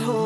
hold.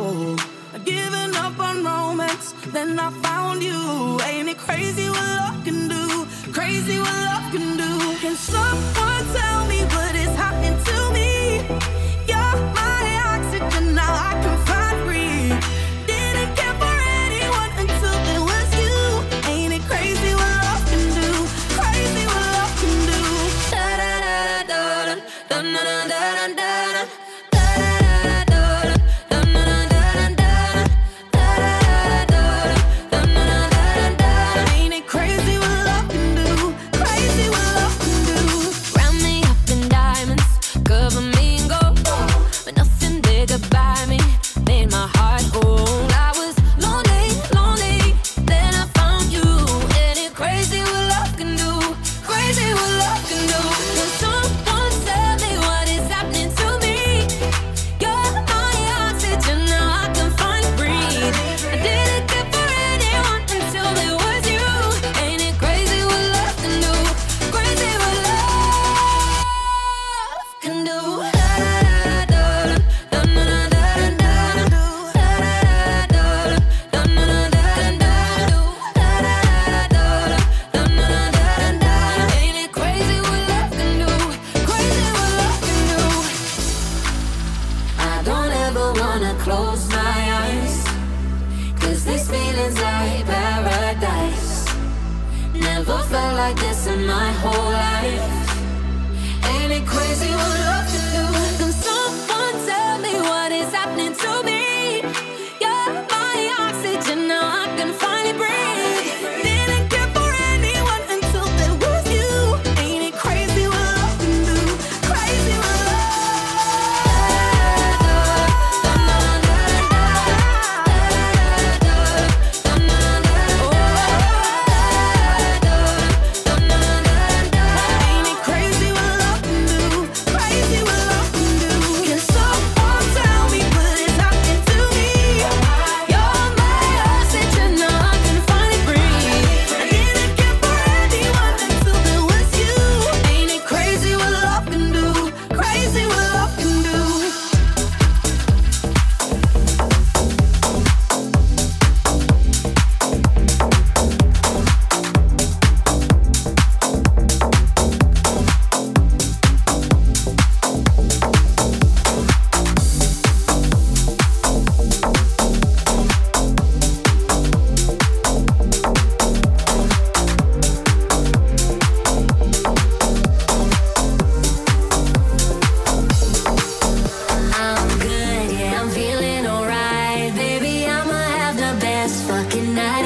Best fucking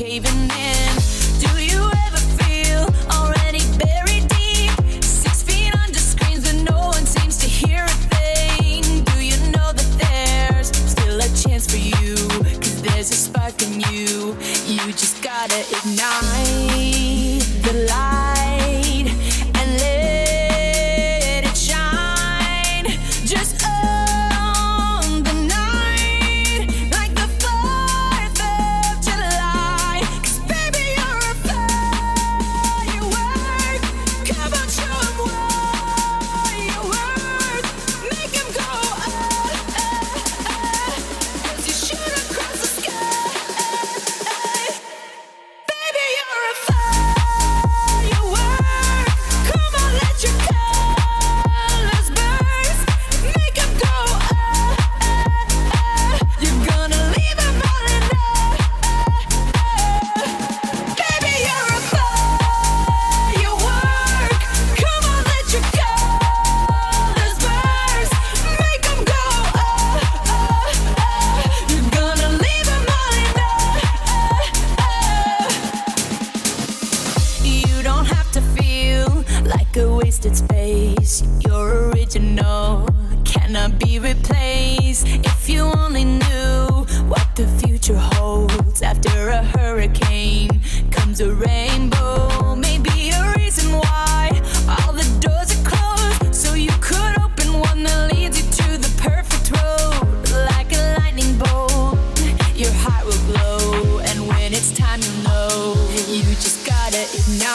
caving in.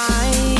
Ignite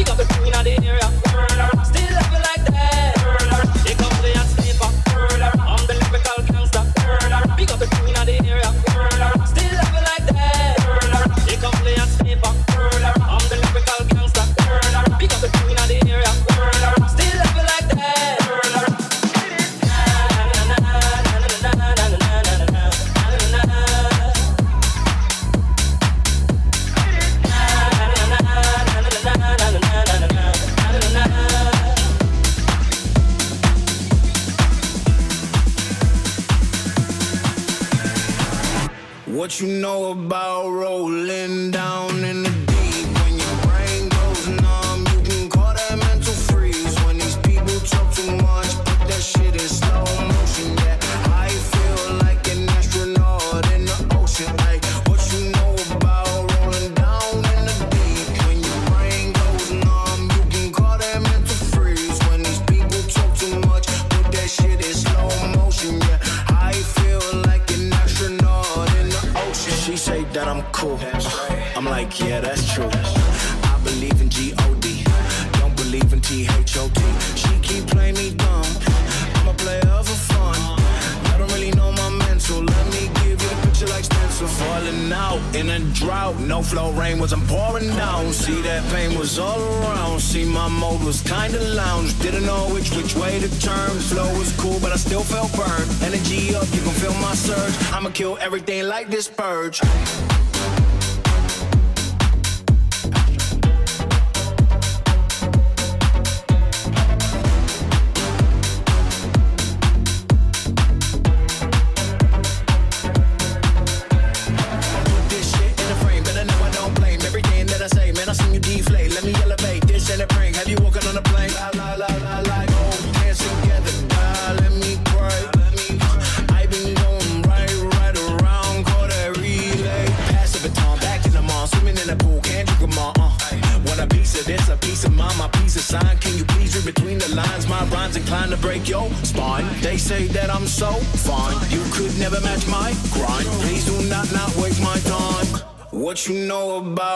Big up the crew in the area. you know about.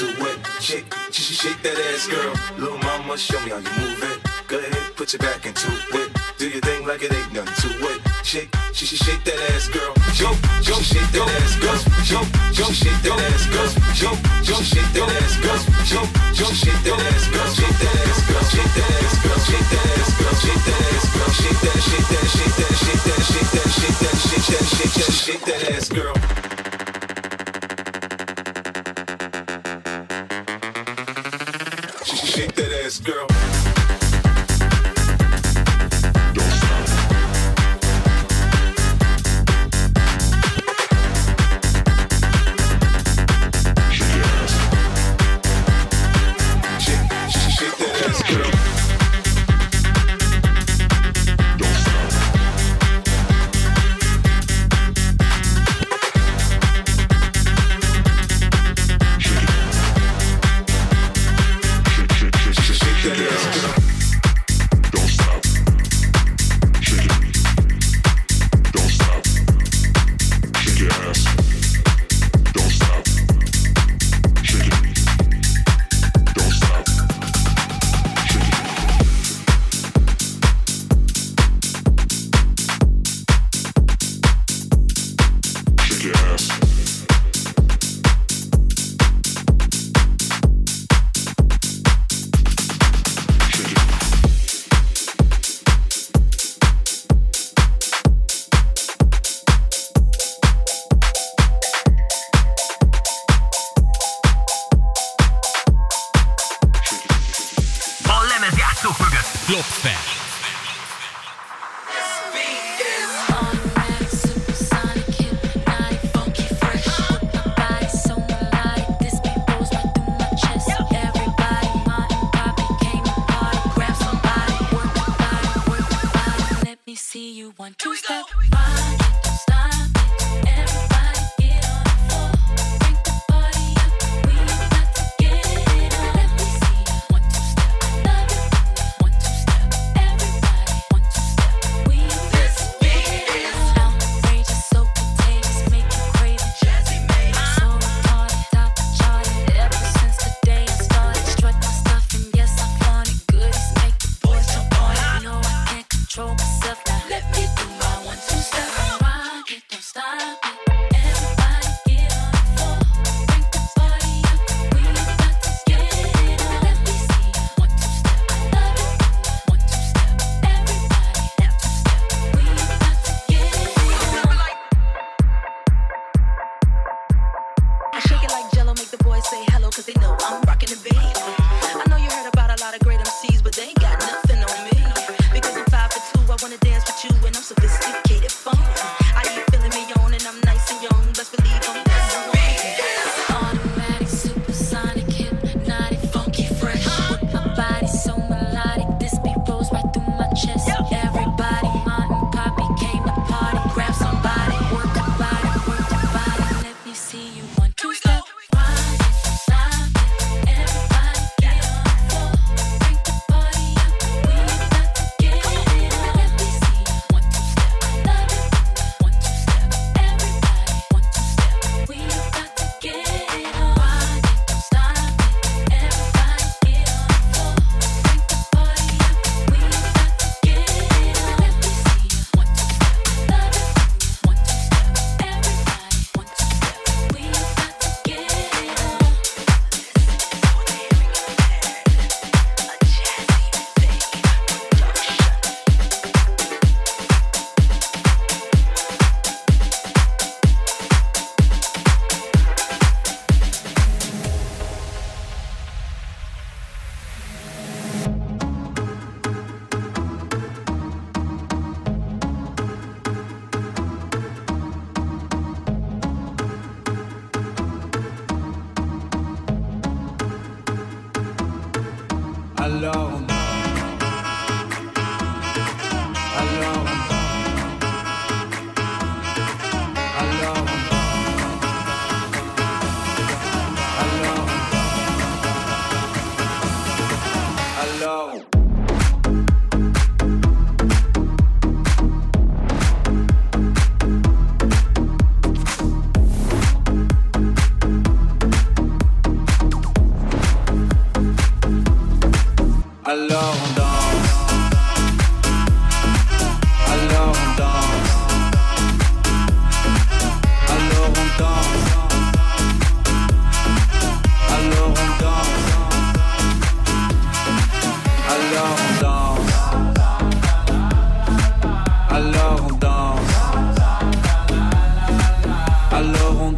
too it, Shake, shake, shake that ass, girl. Little mama, show me how you move it. Go ahead, put your back into it. Do your thing like it ain't nothing to it. Shake, shake, shake that ass, girl. Joke, joke, shake that ass, girl. Joke, joke, shake that ass, girl. Joke, joke, shake that ass, girl. Joke, joke, shake that ass, girl. Shake that ass, girl. Shake that ass, girl. Shake that ass, girl. Shake that ass, girl. Shake that, shake that, shake that, shake that, shake that, shake that, shake that, shake that, shake that ass, girl. Klopfer.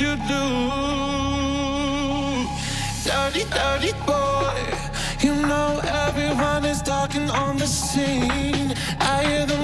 you do. Dirty, dirty boy. You know everyone is talking on the scene. I hear them